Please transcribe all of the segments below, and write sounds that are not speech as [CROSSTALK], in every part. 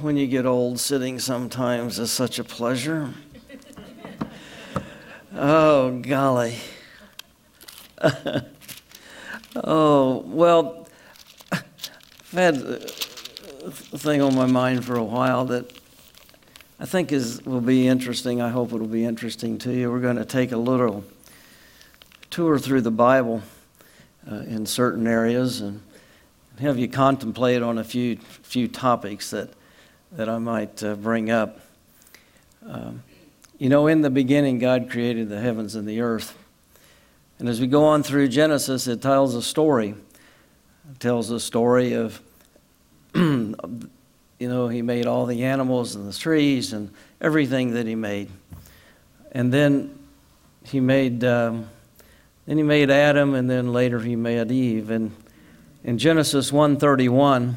when you get old, sitting sometimes is such a pleasure. oh, golly. [LAUGHS] oh, well, I've had a thing on my mind for a while that I think is will be interesting. I hope it'll be interesting to you. We're going to take a little tour through the Bible uh, in certain areas and have you contemplate on a few few topics that that I might uh, bring up. Um, you know, in the beginning, God created the heavens and the earth. And as we go on through Genesis, it tells a story. It tells a story of, [CLEARS THROAT] you know, He made all the animals and the trees and everything that He made. And then He made, um, then He made Adam, and then later He made Eve. And in Genesis 131,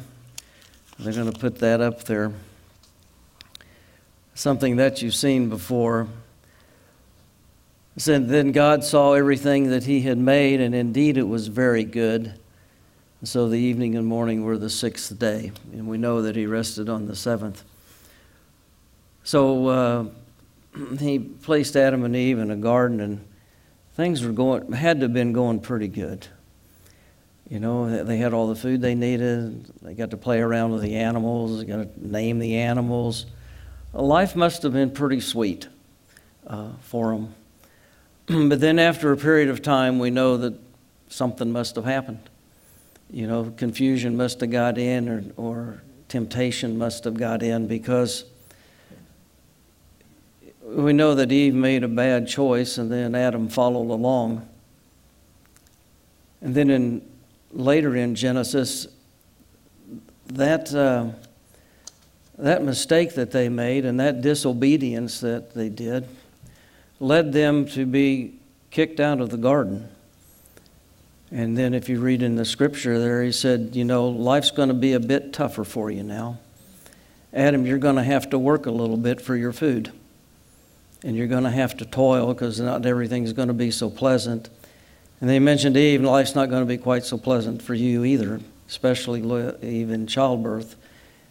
they're going to put that up there. Something that you've seen before. It said, Then God saw everything that he had made, and indeed it was very good. So the evening and morning were the sixth day, and we know that he rested on the seventh. So uh, [CLEARS THROAT] he placed Adam and Eve in a garden, and things were going, had to have been going pretty good. You know, they had all the food they needed. They got to play around with the animals. They got to name the animals. Life must have been pretty sweet uh, for them. [CLEARS THROAT] but then, after a period of time, we know that something must have happened. You know, confusion must have got in, or, or temptation must have got in because we know that Eve made a bad choice, and then Adam followed along. And then in later in Genesis, that, uh, that mistake that they made and that disobedience that they did led them to be kicked out of the garden. And then, if you read in the scripture there, he said, You know, life's going to be a bit tougher for you now. Adam, you're going to have to work a little bit for your food. And you're going to have to toil because not everything's going to be so pleasant. And they mentioned Eve, life's not going to be quite so pleasant for you either, especially Eve in childbirth.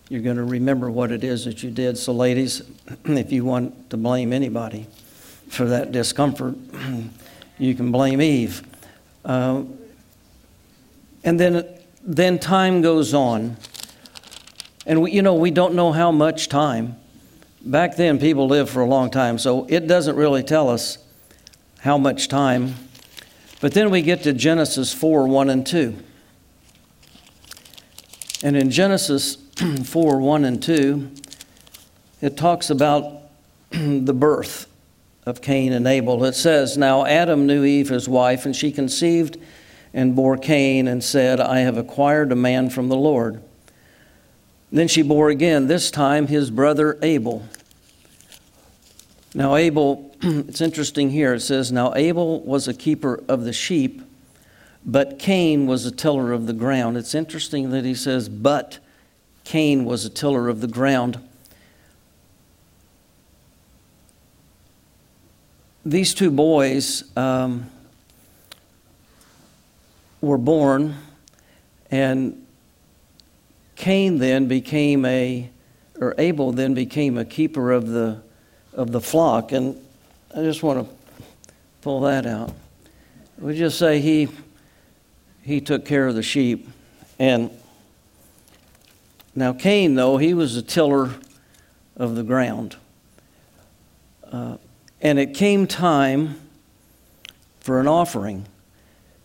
You're going to remember what it is that you did. So, ladies, [CLEARS THROAT] if you want to blame anybody for that discomfort, [CLEARS THROAT] you can blame Eve. Uh, and then, then time goes on. And, we, you know, we don't know how much time. Back then, people lived for a long time, so it doesn't really tell us how much time but then we get to Genesis 4 1 and 2. And in Genesis [CLEARS THROAT] 4 1 and 2, it talks about [CLEARS THROAT] the birth of Cain and Abel. It says, Now Adam knew Eve, his wife, and she conceived and bore Cain and said, I have acquired a man from the Lord. Then she bore again, this time his brother Abel. Now, Abel, [CLEARS THROAT] it's interesting here. It says, Now Abel was a keeper of the sheep, but Cain was a tiller of the ground. It's interesting that he says, But Cain was a tiller of the ground. These two boys um, were born, and Cain then became a, or Abel then became a keeper of the of the flock. And I just want to pull that out. We just say he, he took care of the sheep. And now, Cain, though, he was a tiller of the ground. Uh, and it came time for an offering.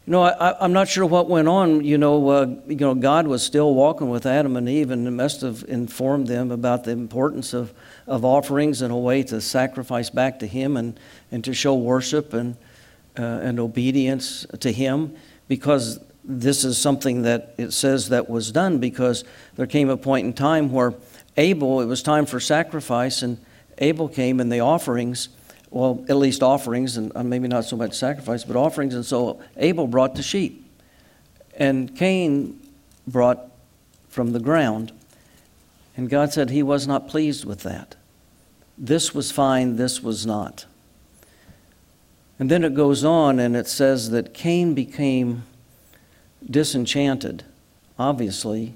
You know, I, am not sure what went on. You know, uh, you know, God was still walking with Adam and Eve, and must have informed them about the importance of, of offerings and a way to sacrifice back to Him and, and to show worship and uh, and obedience to Him, because this is something that it says that was done. Because there came a point in time where Abel, it was time for sacrifice, and Abel came, and the offerings well, at least offerings, and uh, maybe not so much sacrifice, but offerings. And so Abel brought the sheep, and Cain brought from the ground. And God said he was not pleased with that. This was fine, this was not. And then it goes on and it says that Cain became disenchanted, obviously,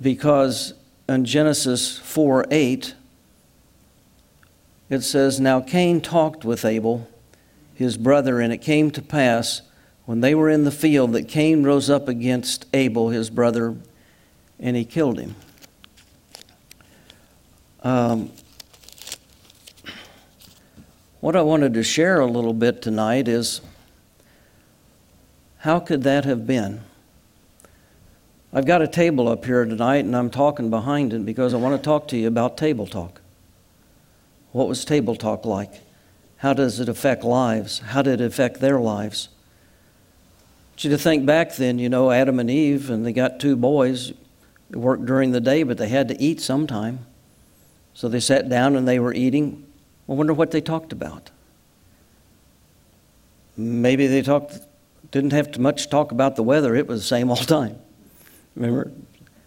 because in Genesis 4 8, it says, Now Cain talked with Abel, his brother, and it came to pass when they were in the field that Cain rose up against Abel, his brother, and he killed him. Um, what I wanted to share a little bit tonight is how could that have been? I've got a table up here tonight and I'm talking behind it because I want to talk to you about table talk. What was table talk like? How does it affect lives? How did it affect their lives? I you to think back then, you know, Adam and Eve, and they got two boys, they worked during the day, but they had to eat sometime. So they sat down and they were eating. I wonder what they talked about. Maybe they talked, didn't have to much talk about the weather, it was the same all the [LAUGHS] time. Remember?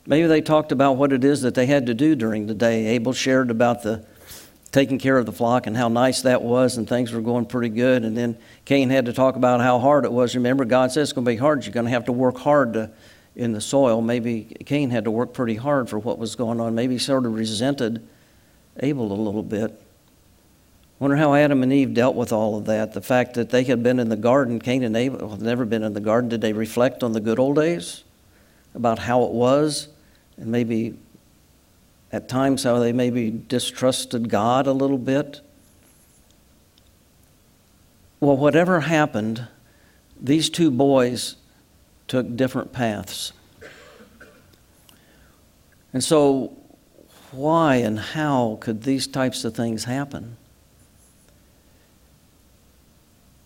Maybe they talked about what it is that they had to do during the day. Abel shared about the taking care of the flock and how nice that was, and things were going pretty good. And then Cain had to talk about how hard it was. Remember, God says it's going to be hard. You're going to have to work hard to, in the soil. Maybe Cain had to work pretty hard for what was going on. Maybe he sort of resented Abel a little bit. Wonder how Adam and Eve dealt with all of that. The fact that they had been in the garden, Cain and Abel had never been in the garden. Did they reflect on the good old days about how it was? And maybe at times how they maybe distrusted God a little bit. Well, whatever happened, these two boys took different paths. And so, why and how could these types of things happen?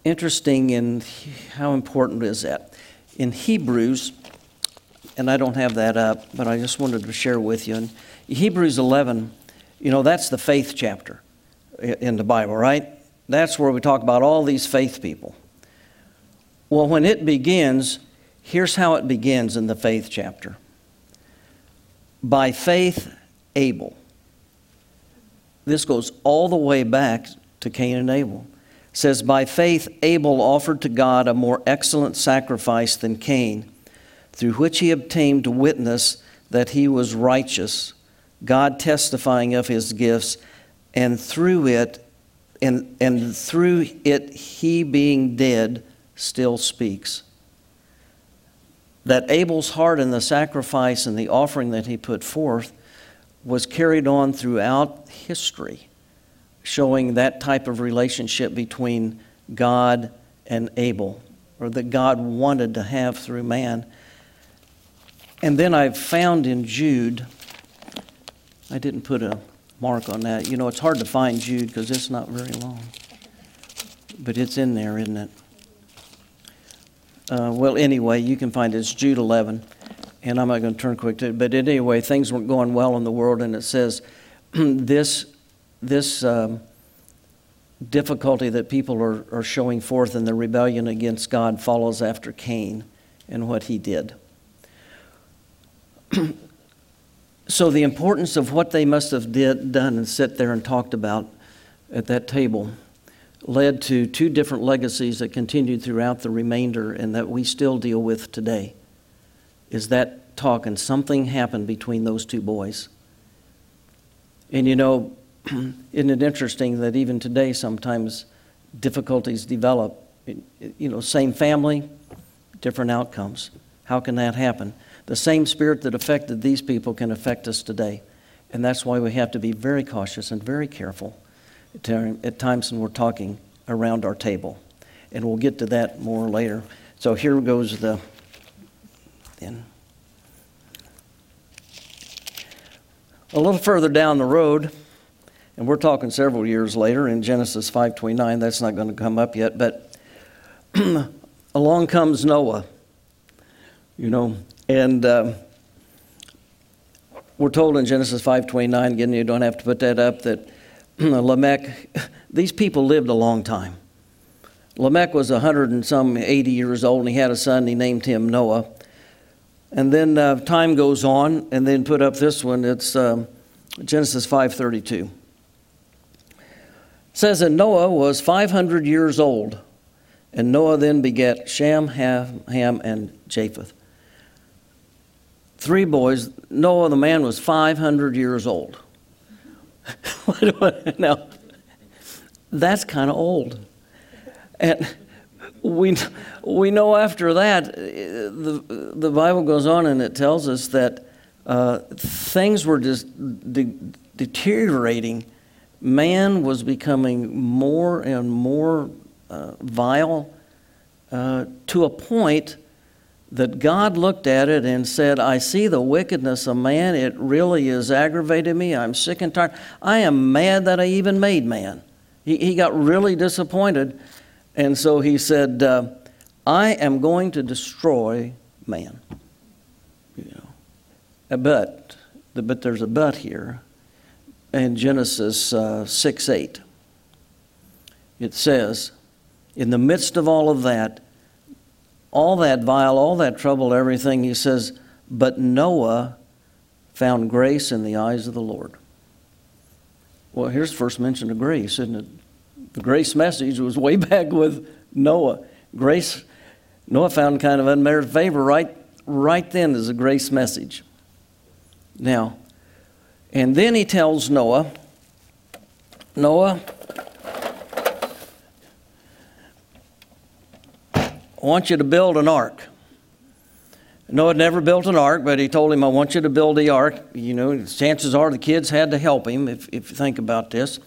Interesting in how important is that? In Hebrews, and I don't have that up, but I just wanted to share with you. In Hebrews 11, you know, that's the faith chapter in the Bible, right? That's where we talk about all these faith people. Well, when it begins, here's how it begins in the faith chapter. By faith, Abel. This goes all the way back to Cain and Abel. Says, By faith, Abel offered to God a more excellent sacrifice than Cain, through which he obtained witness that he was righteous God testifying of his gifts, and through it, and, and through it, he being dead still speaks. That Abel's heart and the sacrifice and the offering that he put forth was carried on throughout history, showing that type of relationship between God and Abel, or that God wanted to have through man. And then I've found in Jude I didn't put a mark on that. You know, it's hard to find Jude because it's not very long. But it's in there, isn't it? Uh, well, anyway, you can find it. It's Jude 11. And I'm not going to turn quick to it. But anyway, things weren't going well in the world. And it says [CLEARS THROAT] this, this um, difficulty that people are, are showing forth in the rebellion against God follows after Cain and what he did. [CLEARS THROAT] So, the importance of what they must have did, done and sit there and talked about at that table led to two different legacies that continued throughout the remainder and that we still deal with today. Is that talk, and something happened between those two boys. And you know, [CLEARS THROAT] isn't it interesting that even today sometimes difficulties develop? You know, same family, different outcomes. How can that happen? The same spirit that affected these people can affect us today. And that's why we have to be very cautious and very careful at times when we're talking around our table. And we'll get to that more later. So here goes the then. A little further down the road, and we're talking several years later in Genesis 5:29, that's not going to come up yet, but [CLEARS THROAT] along comes Noah. You know, and uh, we're told in Genesis 5:29, again, you don't have to put that up, that [CLEARS THROAT] Lamech, these people lived a long time. Lamech was 100 and some 80 years old, and he had a son, and he named him Noah. And then uh, time goes on, and then put up this one, it's um, Genesis 5:32. Says that Noah was 500 years old, and Noah then begat Shem, Ham, Ham and Japheth. three boys. Noah, the man, was 500 years old. [LAUGHS] now, that's kind of old. And we, we know after that, the, the Bible goes on and it tells us that uh, things were just de- deteriorating. Man was becoming more and more uh, vile uh, to a point that God looked at it and said, I see the wickedness of man. It really is aggravated me. I'm sick and tired. I am mad that I even made man. He, he got really disappointed. And so he said, uh, I am going to destroy man. You know. But, but there's a but here. In Genesis uh, 6 8, it says, In the midst of all of that, all that vile, all that trouble, everything, he says, but Noah found grace in the eyes of the Lord. Well, here's the first mention of grace, isn't it? The grace message was way [LAUGHS] back with Noah. Grace, Noah found kind of unmerited favor right, right then as a grace message. Now, and then he tells Noah, Noah, I want you to build an ark. Noah had never built an ark, but he told him, I want you to build the ark. You know, chances are the kids had to help him, if, if you think about this.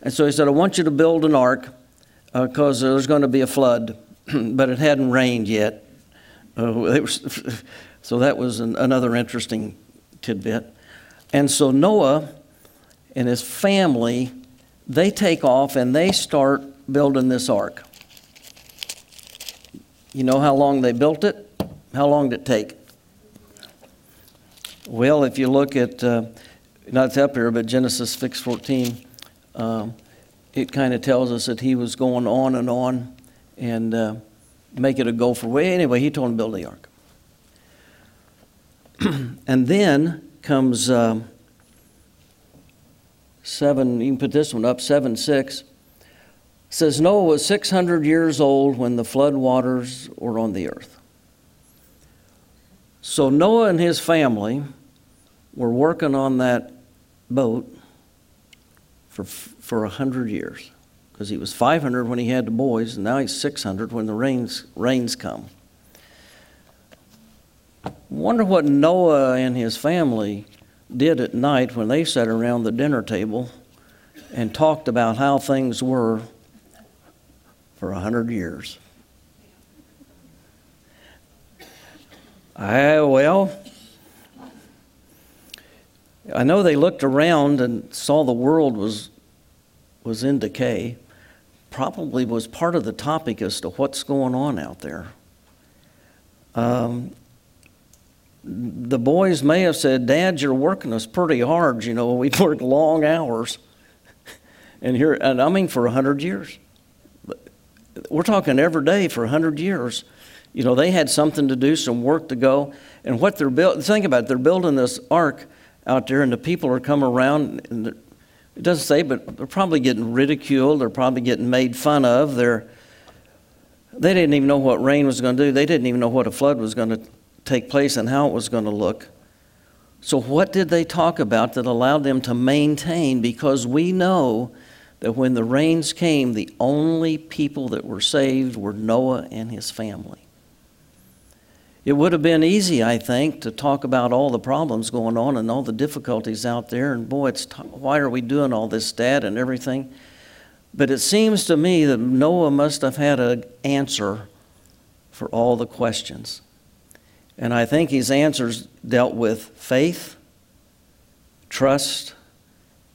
And so he said, I want you to build an ark because uh, there's going to be a flood, [CLEARS THROAT] but it hadn't rained yet. Uh, was, [LAUGHS] so that was an, another interesting tidbit. And so Noah and his family, they take off and they start building this ark. You know how long they built it? How long did it take? Well, if you look at, uh, not up here, but Genesis 6.14, um, it kind of tells us that he was going on and on and uh, make it a go for way. Anyway, he told him to build the ark. [CLEARS THROAT] and then comes um, 7, you can put this one up, 7 6. says Noah was 600 years old when the flood waters were on the earth. So Noah and his family were working on that boat for, for 100 years because he was 500 when he had the boys, and now he's 600 when the rains, rains come. Wonder what Noah and his family did at night when they sat around the dinner table and talked about how things were for a hundred years. I, well, I know they looked around and saw the world was, was in decay. Probably was part of the topic as to what's going on out there. Um, the boys may have said, Dad, you're working us pretty hard. You know, we work long hours. [LAUGHS] and here, and I mean for 100 years. We're talking every day for 100 years. You know, they had something to do, some work to go. And what they're building, think about it, they're building this ark out there, and the people are coming around. And it doesn't say, but they're probably getting ridiculed. They're probably getting made fun of. They're, they didn't even know what rain was going to do. They didn't even know what a flood was going to take place and how it was going to look. So, what did they talk about that allowed them to maintain? Because we know that when the rains came, the only people that were saved were Noah and his family. It would have been easy, I think, to talk about all the problems going on and all the difficulties out there. And boy, it's t- why are we doing all this, Dad, and everything? But it seems to me that Noah must have had an answer for all the questions. And I think his answers dealt with faith, trust,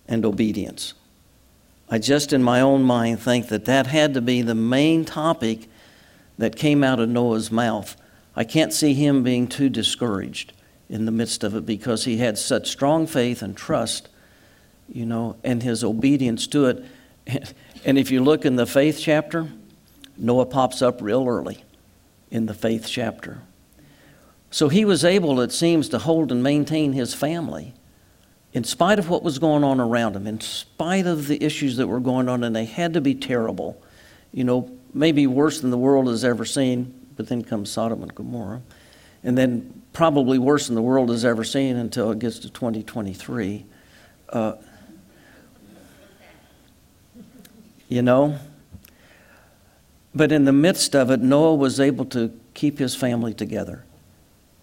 and obedience. I just, in my own mind, think that that had to be the main topic that came out of Noah's mouth. I can't see him being too discouraged in the midst of it because he had such strong faith and trust, you know, and his obedience to it. [LAUGHS] And if you look in the faith chapter, Noah pops up real early in the faith chapter. So he was able, it seems, to hold and maintain his family in spite of what was going on around him, in spite of the issues that were going on, and they had to be terrible. You know, maybe worse than the world has ever seen, but then comes Sodom and Gomorrah. And then probably worse than the world has ever seen until it gets to 2023. Uh, you know? But in the midst of it, Noah was able to keep his family together.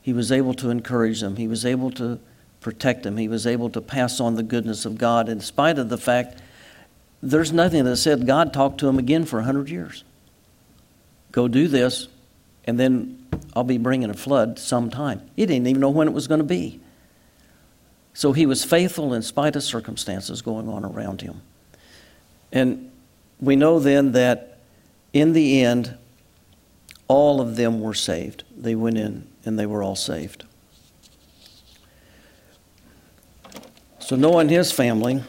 He was able to encourage them. He was able to protect them. He was able to pass on the goodness of God in spite of the fact there's nothing that said God talked to him again for 100 years. Go do this, and then I'll be bringing a flood sometime. He didn't even know when it was going to be. So he was faithful in spite of circumstances going on around him. And we know then that in the end, all of them were saved. They went in and they were all saved. So Noah and his family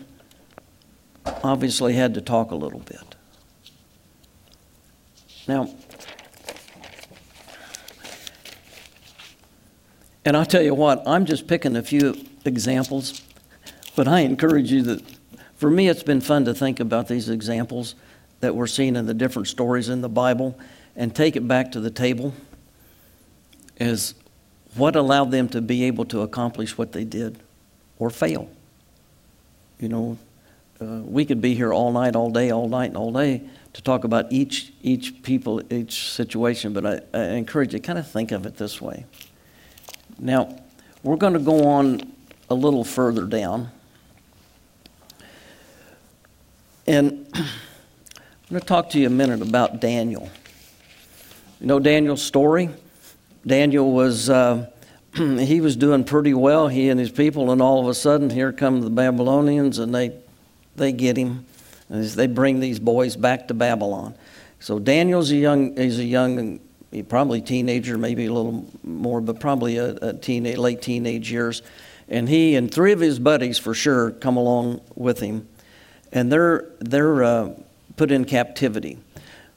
obviously had to talk a little bit. Now, and I'll tell you what, I'm just picking a few examples, but I encourage you that for me it's been fun to think about these examples that we're seeing in the different stories in the Bible and take it back to the table as what allowed them to be able to accomplish what they did or fail. You know, uh, we could be here all night, all day, all night, and all day to talk about each each people, each situation. But I, I encourage you kind of think of it this way. Now, we're going to go on a little further down, and [CLEARS THROAT] I'm going to talk to you a minute about Daniel. You know Daniel's story. Daniel was. Uh, [CLEARS THROAT] he was doing pretty well, he and his people, and all of a sudden, here come the Babylonians, and they they get him. They bring these boys back to Babylon. So Daniel's a young, he's a young, probably teenager, maybe a little more, but probably a, a teenage, late teenage years. And he and three of his buddies for sure come along with him, and they're they're uh, put in captivity.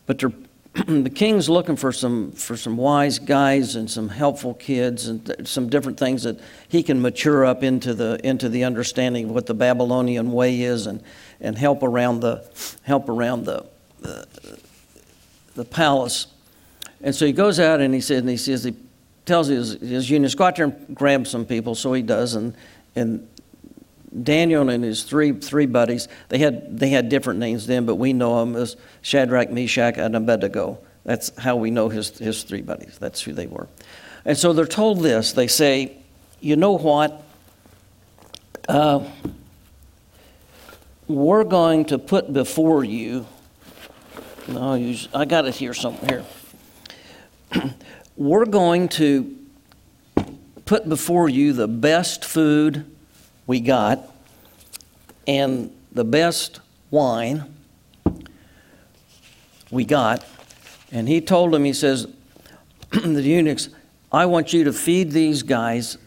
But they're [CLEARS THROAT] the king's looking for some for some wise guys and some helpful kids and th- some different things that he can mature up into the into the understanding of what the Babylonian way is and and help around the help around the the, palace. And so he goes out and he says and he says he tells his his eunuchs go out there and grab some people. So he does and and Daniel and his three three buddies, they had they had different names then, but we know them as Shadrach, Meshach, and Abednego. That's how we know his his three buddies. That's who they were. And so they're told this. They say, "You know what? Uh, we're going to put before you." No, I got it here somewhere. [CLEARS THROAT] we're going to put before you the best food we got and the best wine we got. And he told him, he says, [CLEARS THROAT] the eunuchs, I want you to feed these guys,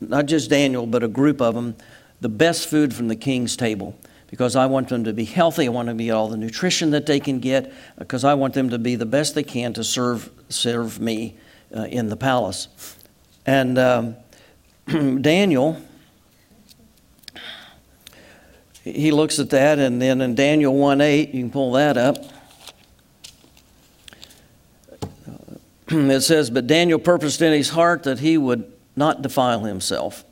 not just Daniel, but a group of them, the best food from the king's table. Because I want them to be healthy. I want them to get all the nutrition that they can get. Because I want them to be the best they can to serve, serve me uh, in the palace. And um, [CLEARS THROAT] Daniel, he looks at that, and then in Daniel 1 8, you can pull that up. [CLEARS THROAT] It says, But Daniel purposed in his heart that he would not defile himself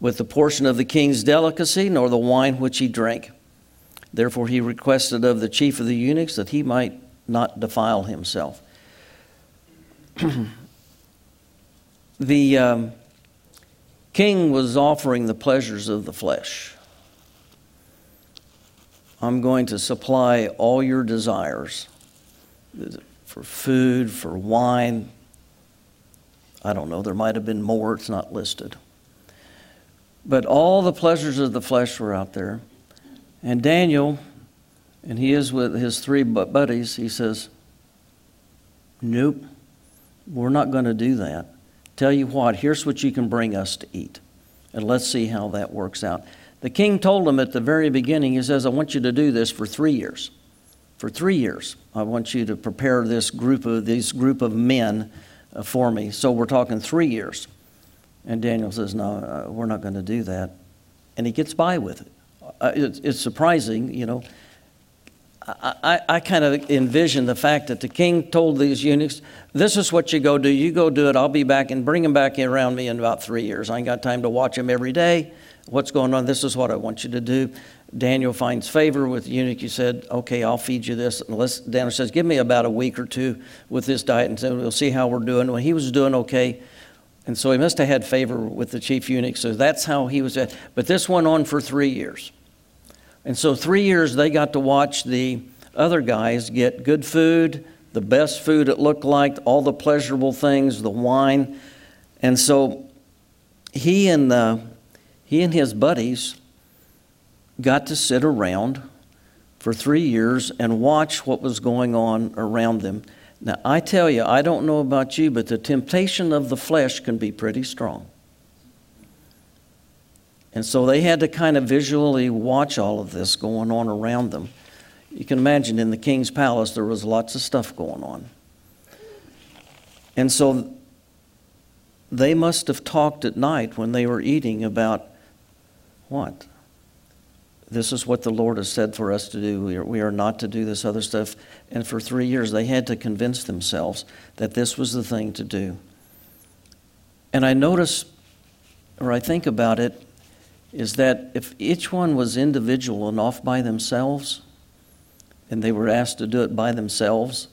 with the portion of the king's delicacy, nor the wine which he drank. Therefore, he requested of the chief of the eunuchs that he might not defile himself. [CLEARS THROAT] the um, king was offering the pleasures of the flesh. I'm going to supply all your desires for food, for wine. I don't know, there might have been more, it's not listed. But all the pleasures of the flesh were out there. And Daniel, and he is with his three buddies, he says, Nope, we're not going to do that. Tell you what, here's what you can bring us to eat. And let's see how that works out. The king told him at the very beginning, he says, I want you to do this for three years. For three years, I want you to prepare this group of this group of men uh, for me. So we're talking three years. And Daniel says, No, uh, we're not going to do that. And he gets by with it. Uh, it's, it's surprising, you know. I, I, I kind of envision the fact that the king told these eunuchs, This is what you go do. You go do it. I'll be back and bring them back around me in about three years. I ain't got time to watch them every day. What's going on? This is what I want you to do. Daniel finds favor with the eunuch. He said, Okay, I'll feed you this. Unless Daniel says, Give me about a week or two with this diet, and so we'll see how we're doing. Well, he was doing okay. And so he must have had favor with the chief eunuch. So that's how he was at. But this went on for three years. And so, three years, they got to watch the other guys get good food, the best food it looked like, all the pleasurable things, the wine. And so, he and, uh, he and his buddies got to sit around for three years and watch what was going on around them. Now, I tell you, I don't know about you, but the temptation of the flesh can be pretty strong. And so they had to kind of visually watch all of this going on around them. You can imagine in the king's palace there was lots of stuff going on. And so they must have talked at night when they were eating about what? This is what the Lord has said for us to do. We are, we are not to do this other stuff. And for three years, they had to convince themselves that this was the thing to do. And I notice, or I think about it, is that if each one was individual and off by themselves, and they were asked to do it by themselves,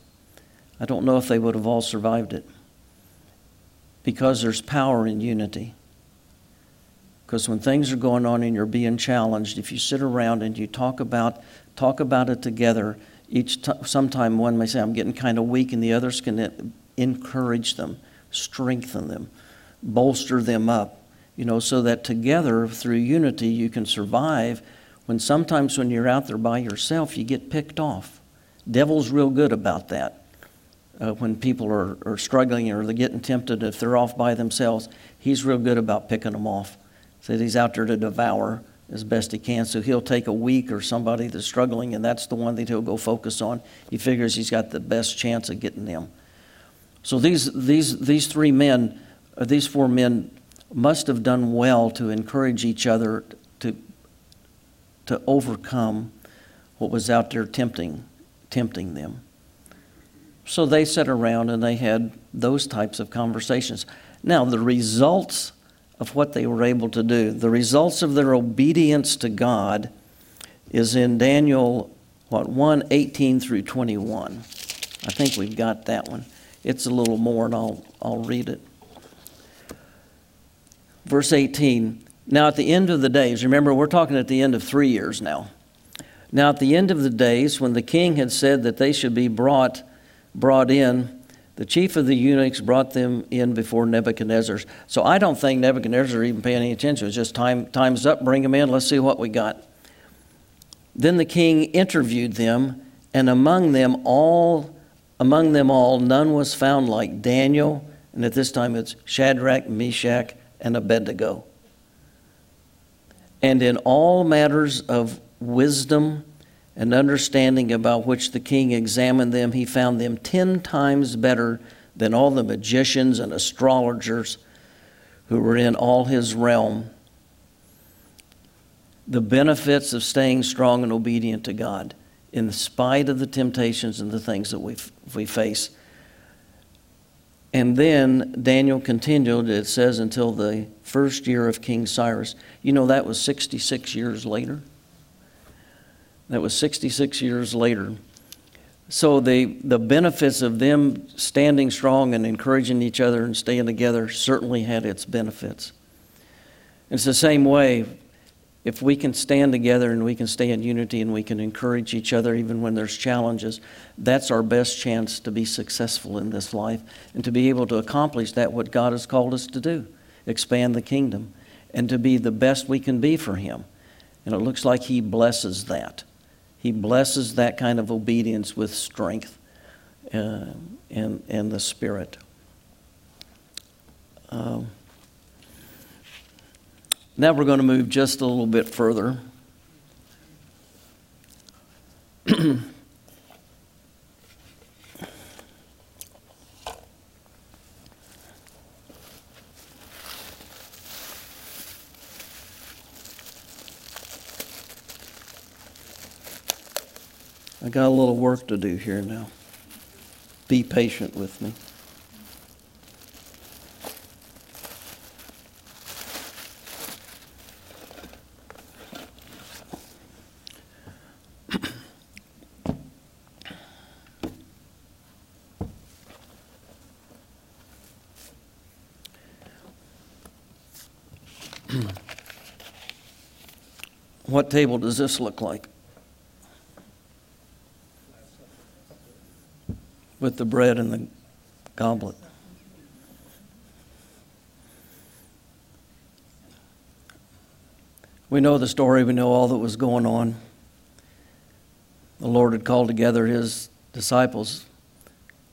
I don't know if they would have all survived it. Because there's power in unity. Because when things are going on and you're being challenged, if you sit around and you talk about talk about it together, each t- sometime one may say, "I'm getting kind of weak," and the others can encourage them, strengthen them, bolster them up you know, so that together through unity you can survive when sometimes when you're out there by yourself you get picked off. Devil's real good about that. Uh, when people are, are struggling or they're getting tempted, if they're off by themselves, he's real good about picking them off. So he's out there to devour as best he can. So he'll take a weak or somebody that's struggling, and that's the one that he'll go focus on. He figures he's got the best chance of getting them. So these, these, these three men, these four men, must have done well to encourage each other to, to overcome what was out there tempting, tempting them. So they sat around and they had those types of conversations. Now, the results of what they were able to do, the results of their obedience to God, is in Daniel, what, 1 18 through 21. I think we've got that one. It's a little more, and I'll, I'll read it. Verse 18 Now at the end of the days, remember, we're talking at the end of three years now. Now at the end of the days, when the king had said that they should be brought, brought in, the chief of the eunuchs brought them in before Nebuchadnezzar. So I don't think Nebuchadnezzar even paying any attention. It's just time, time's up, bring them in, let's see what we got. Then the king interviewed them, and among them all, among them all, none was found like Daniel, and at this time it's Shadrach, Meshach, and Abednego. And in all matters of wisdom and understanding about which the king examined them, he found them ten times better than all the magicians and astrologers who were in all his realm. The benefits of staying strong and obedient to God in spite of the temptations and the things that we, we face. And then Daniel continued, it says, until the first year of King Cyrus. You know, that was 66 years later. That was 66 years later. So the, the benefits of them standing strong and encouraging each other and staying together certainly had its benefits. It's the same way if we can stand together and we can stay in unity and we can encourage each other even when there's challenges, that's our best chance to be successful in this life and to be able to accomplish that what God has called us to do expand the kingdom and to be the best we can be for Him. And it looks like He blesses that. He blesses that kind of obedience with strength uh, and, and the Spirit. Um, now we're going to move just a little bit further. [CLEARS THROAT] I got a little work to do here now. Be patient with me. [CLEARS THROAT] what table does this look like? With the bread and the goblet. We know the story, we know all that was going on. The Lord had called together his disciples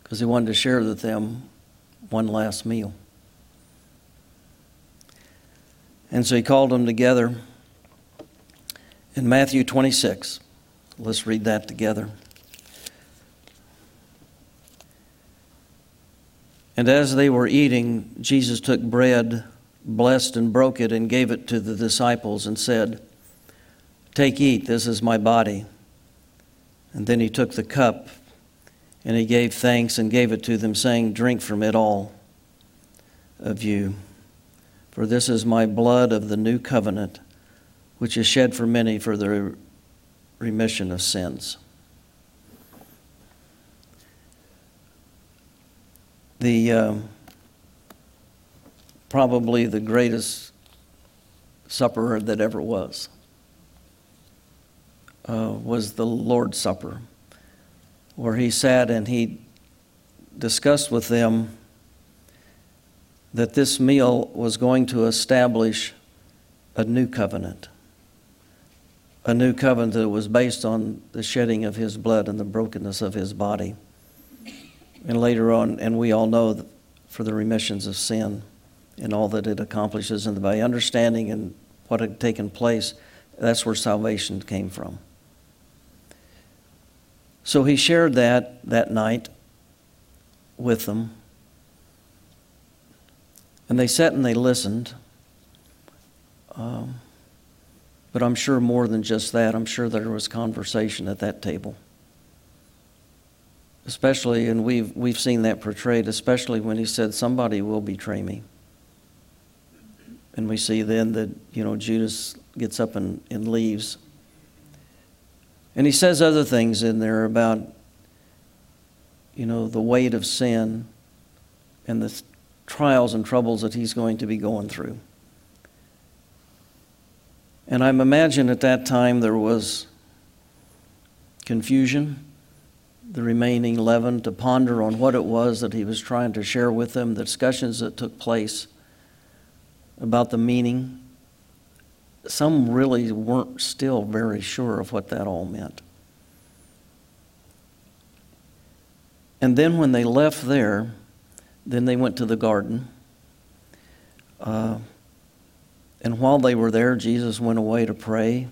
because he wanted to share with them one last meal. And so he called them together in Matthew 26. Let's read that together. And as they were eating, Jesus took bread, blessed and broke it, and gave it to the disciples and said, Take, eat, this is my body. And then he took the cup and he gave thanks and gave it to them, saying, Drink from it all of you. For this is my blood of the new covenant, which is shed for many for the remission of sins. The um, probably the greatest supper that ever was uh, was the Lord's Supper, where he sat and he discussed with them that this meal was going to establish a new covenant. A new covenant that was based on the shedding of his blood and the brokenness of his body and later on, and we all know for the remissions of sin and all that it accomplishes, and by understanding and what had taken place, that's where salvation came from. So he shared that that night with them. And they sat and they listened. Um, but I'm sure more than just that. I'm sure there was conversation at that table especially, and we've, we've seen that portrayed, especially when he said, Somebody will betray me. And we see then that, you know, Judas gets up and, and leaves. And he says other things in there about, you know, the weight of sin and the trials and troubles that he's going to be going through. And I'm imagine at that time there was confusion the remaining 11 to ponder on what it was that he was trying to share with them, the discussions that took place about the meaning. Some really weren't still very sure of what that all meant. And then when they left there, then they went to the garden. Uh, and while they were there, Jesus went away to pray.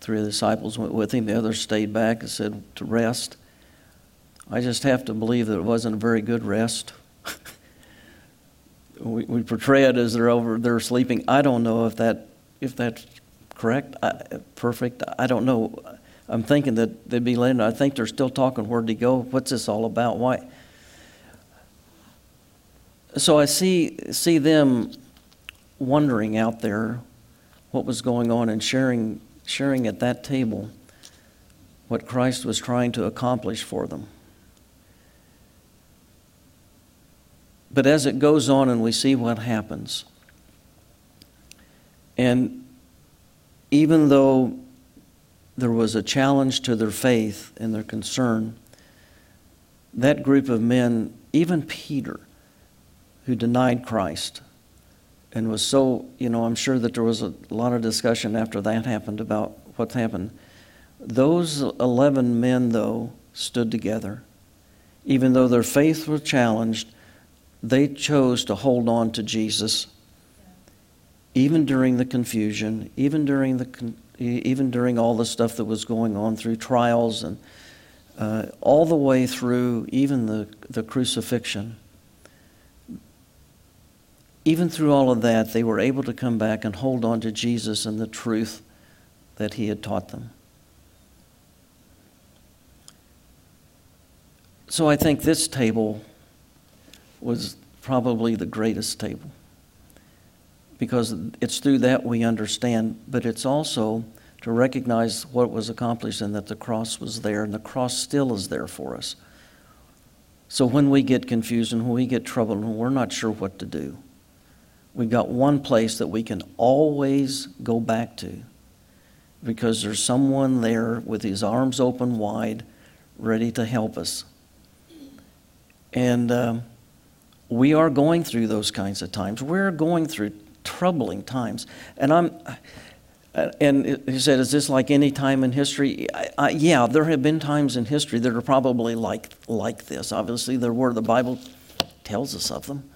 Three of the disciples went with him. The others stayed back and said to rest. I just have to believe that it wasn't a very good rest. [LAUGHS] we, we, portray it as they're over, they're sleeping. I don't know if that if that's correct, I, perfect. I don't know. I'm thinking that they'd be letting. I think they're still talking. Where'd he go? What's this all about? Why? So I see see them wondering out there what was going on and sharing sharing at that table what Christ was trying to accomplish for them. But as it goes on and we see what happens, and even though there was a challenge to their faith and their concern, that group of men, even Peter, who denied Christ, and was so, you know, I'm sure that there was a lot of discussion after that happened about what happened. Those 11 men, though, stood together. Even though their faith was challenged, they chose to hold on to Jesus even during the confusion, even during the even during all the stuff that was going on through trials and uh, all the way through even the, the crucifixion. Even through all of that, they were able to come back and hold on to Jesus and the truth that he had taught them. so I think this table was probably the greatest table because it's through that we understand, but it's also to recognize what was accomplished and that the cross was there and the cross still is there for us. So when we get confused and when we get troubled and we're not sure what to do, we've got one place that we can always go back to because there's someone there with his arms open wide, ready to help us. And um, we are going through those kinds of times. We're going through troubling times. And I'm. And he said, Is this like any time in history? I, I, yeah, there have been times in history that are probably like, like this. Obviously, there were, the Bible tells us of them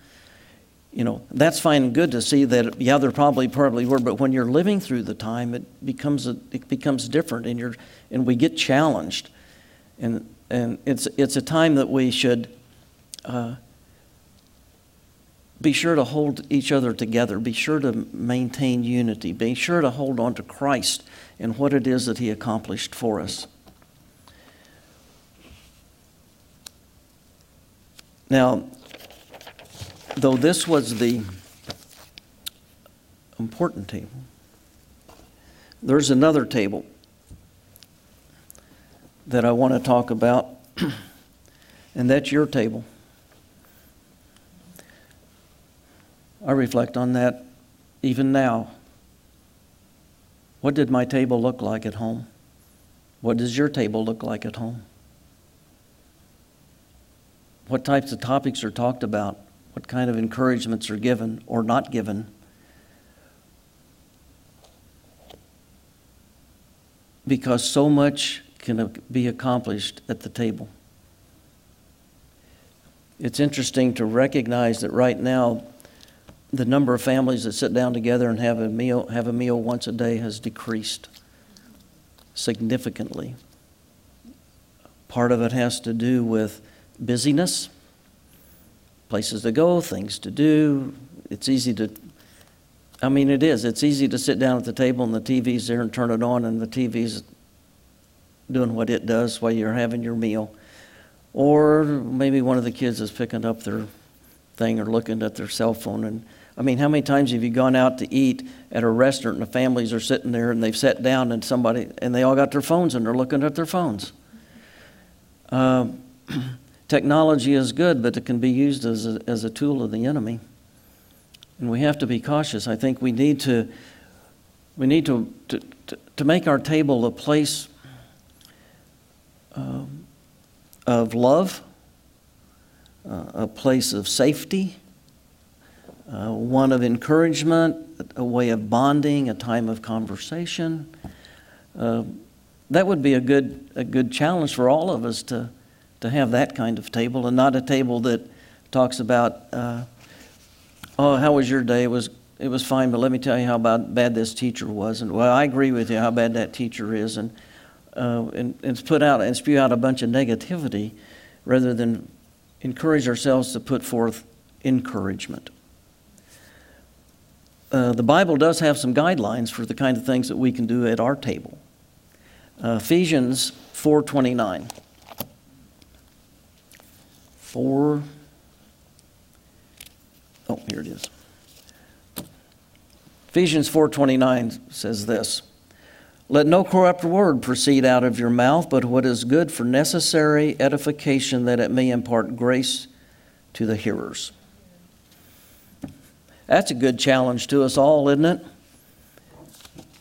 you know, that's fine and good to see that, yeah, there probably, probably were, but when you're living through the time, it becomes, a, it becomes different and, you're, and we get challenged. And, and it's, it's a time that we should uh, be sure to hold each other together, be sure to maintain unity, be sure to hold on to Christ and what it is that He accomplished for us. Now, though this was the important table, there's another table that I want to talk about, [CLEARS THROAT] and that's your table. I reflect on that even now. What did my table look like at home? What does your table look like at home? What types of topics are talked about? what kind of encouragements are given or not given. Because so much can be accomplished at the table. It's interesting to recognize that right now, the number of families that sit down together and have a meal, have a meal once a day has decreased significantly. Part of it has to do with busyness places to go, things to do. It's easy to, I mean, it is. It's easy to sit down at the table and the TV's there and turn it on, and the TV's doing what it does while you're having your meal. Or maybe one of the kids is picking up their thing or looking at their cell phone. And I mean, how many times have you gone out to eat at a restaurant and the families are sitting there and they've sat down and somebody, and they all got their phones and they're looking at their phones? Um, [CLEARS THROAT] Technology is good, but it can be used as a, as a tool of the enemy. And we have to be cautious. I think we need to, we need to, to, to make our table a place uh, of love, uh, a place of safety, uh, one of encouragement, a way of bonding, a time of conversation. Uh, that would be a good, a good challenge for all of us to, to have that kind of table and not a table that talks about, uh, oh, how was your day? It was, it was fine, but let me tell you how bad, this teacher was. And, well, I agree with you how bad that teacher is. And, uh, and, and put out and spew out a bunch of negativity rather than encourage ourselves to put forth encouragement. Uh, the Bible does have some guidelines for the kind of things that we can do at our table. Uh, Ephesians 4:29. 4. Oh, here it is. Ephesians 4:29 says this: Let no corrupt word proceed out of your mouth, but what is good for necessary edification that it may impart grace to the hearers. That's a good challenge to us all, isn't it?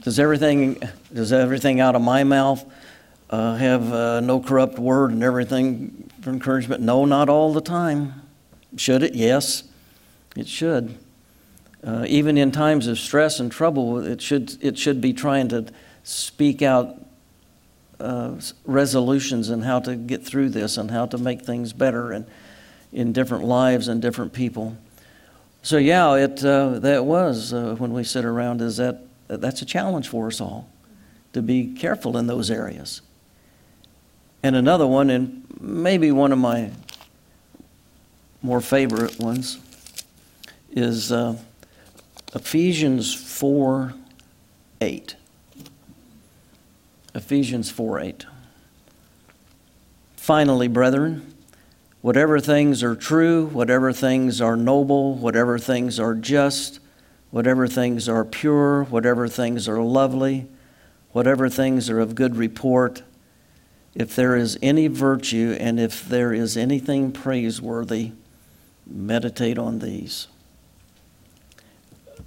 Does everything does everything out of my mouth uh, have uh, no corrupt word and everything for encouragement? No, not all the time. Should it? Yes, it should. Uh, even in times of stress and trouble, it should, it should be trying to speak out uh, resolutions and how to get through this and how to make things better and in different lives and different people. So yeah, it uh, that was uh, when we sit around. Is that that's a challenge for us all to be careful in those areas. And another one, and maybe one of my more favorite ones, is uh, Ephesians 4 8. Ephesians 4 8. Finally, brethren, whatever things are true, whatever things are noble, whatever things are just, whatever things are pure, whatever things are lovely, whatever things are of good report, if there is any virtue and if there is anything praiseworthy, meditate on these.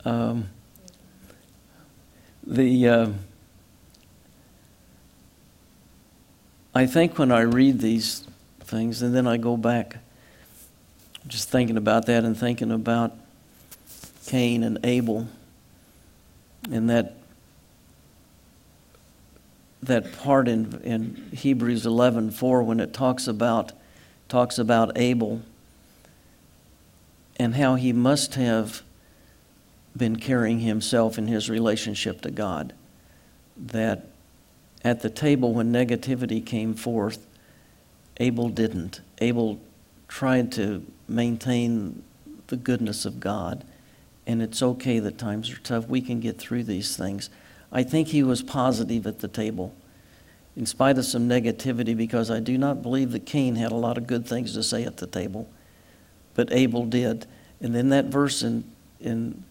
Um, the uh, I think when I read these things, and then I go back, just thinking about that and thinking about Cain and Abel, and that that part in, in Hebrews 11:4 when it talks about talks about Abel and how he must have been carrying himself in his relationship to God. That at the table when negativity came forth, Abel didn't. Abel tried to maintain the goodness of God. And it's okay that times are tough. We can get through these things. I think he was positive at the table, in spite of some negativity, because I do not believe that Cain had a lot of good things to say at the table, but Abel did. And then that verse in, in,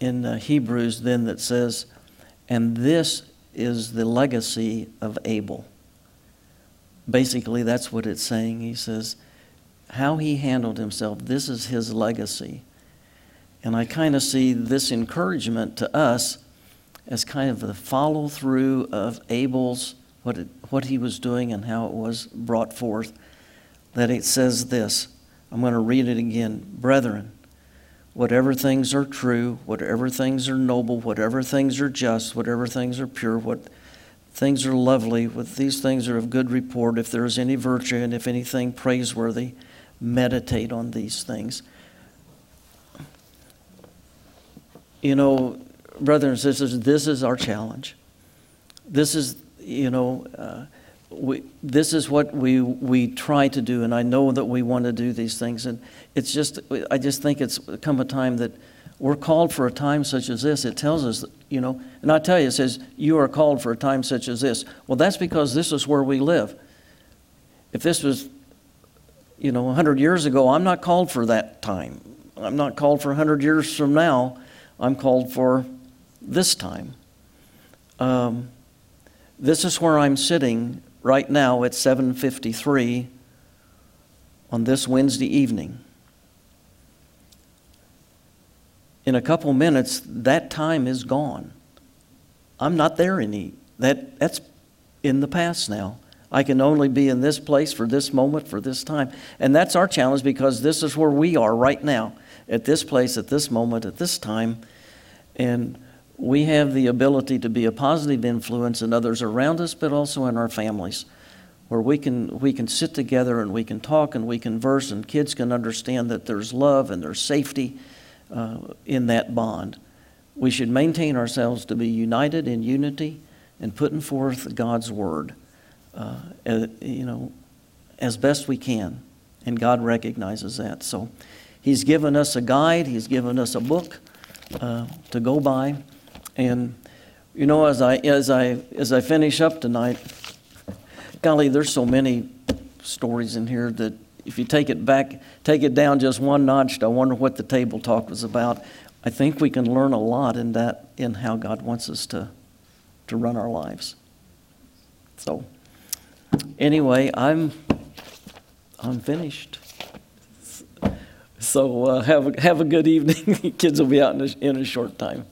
in uh, Hebrews, then that says, And this is the legacy of Abel basically that's what it's saying. He says, how he handled himself, this is his legacy. And I kind of see this encouragement to us as kind of the follow through of Abel's, what, it, what he was doing and how it was brought forth. That it says this I'm going to read it again. Brethren, whatever things are true, whatever things are noble, whatever things are just, whatever things are pure, what things are lovely, with these things are of good report, if there is any virtue and if anything praiseworthy, meditate on these things. You know, brothers and sisters, this is our challenge. This is, you know, uh, we, this is what we, we try to do, and I know that we want to do these things. And it's just, I just think it's come a time that we're called for a time such as this. It tells us, you know, and I tell you, it says, You are called for a time such as this. Well, that's because this is where we live. If this was, you know, 100 years ago, I'm not called for that time. I'm not called for 100 years from now. I'm called for this time. Um, this is where I'm sitting right now at 7:53 on this Wednesday evening in a couple minutes, that time is gone. I'm not there any. That, that's in the past now. I can only be in this place for this moment, for this time. And that's our challenge because this is where we are right now, at this place, at this moment, at this time. And we have the ability to be a positive influence in others around us, but also in our families, where we can, we can sit together and we can talk and we converse, and kids can understand that there's love and there's safety uh, in that bond. We should maintain ourselves to be united in unity and putting forth God's word, uh, you know, as best we can. And God recognizes that. So He's given us a guide, He's given us a book uh, to go by. And, you know, as I, as, I, as I finish up tonight, golly, there's so many stories in here that if you take it back, take it down just one notch, I wonder what the table talk was about. I think we can learn a lot in that, in how God wants us to, to run our lives. So, anyway, I'm, I'm finished. So uh, have a, have a good evening. [LAUGHS] Kids will be out in a, in a short time.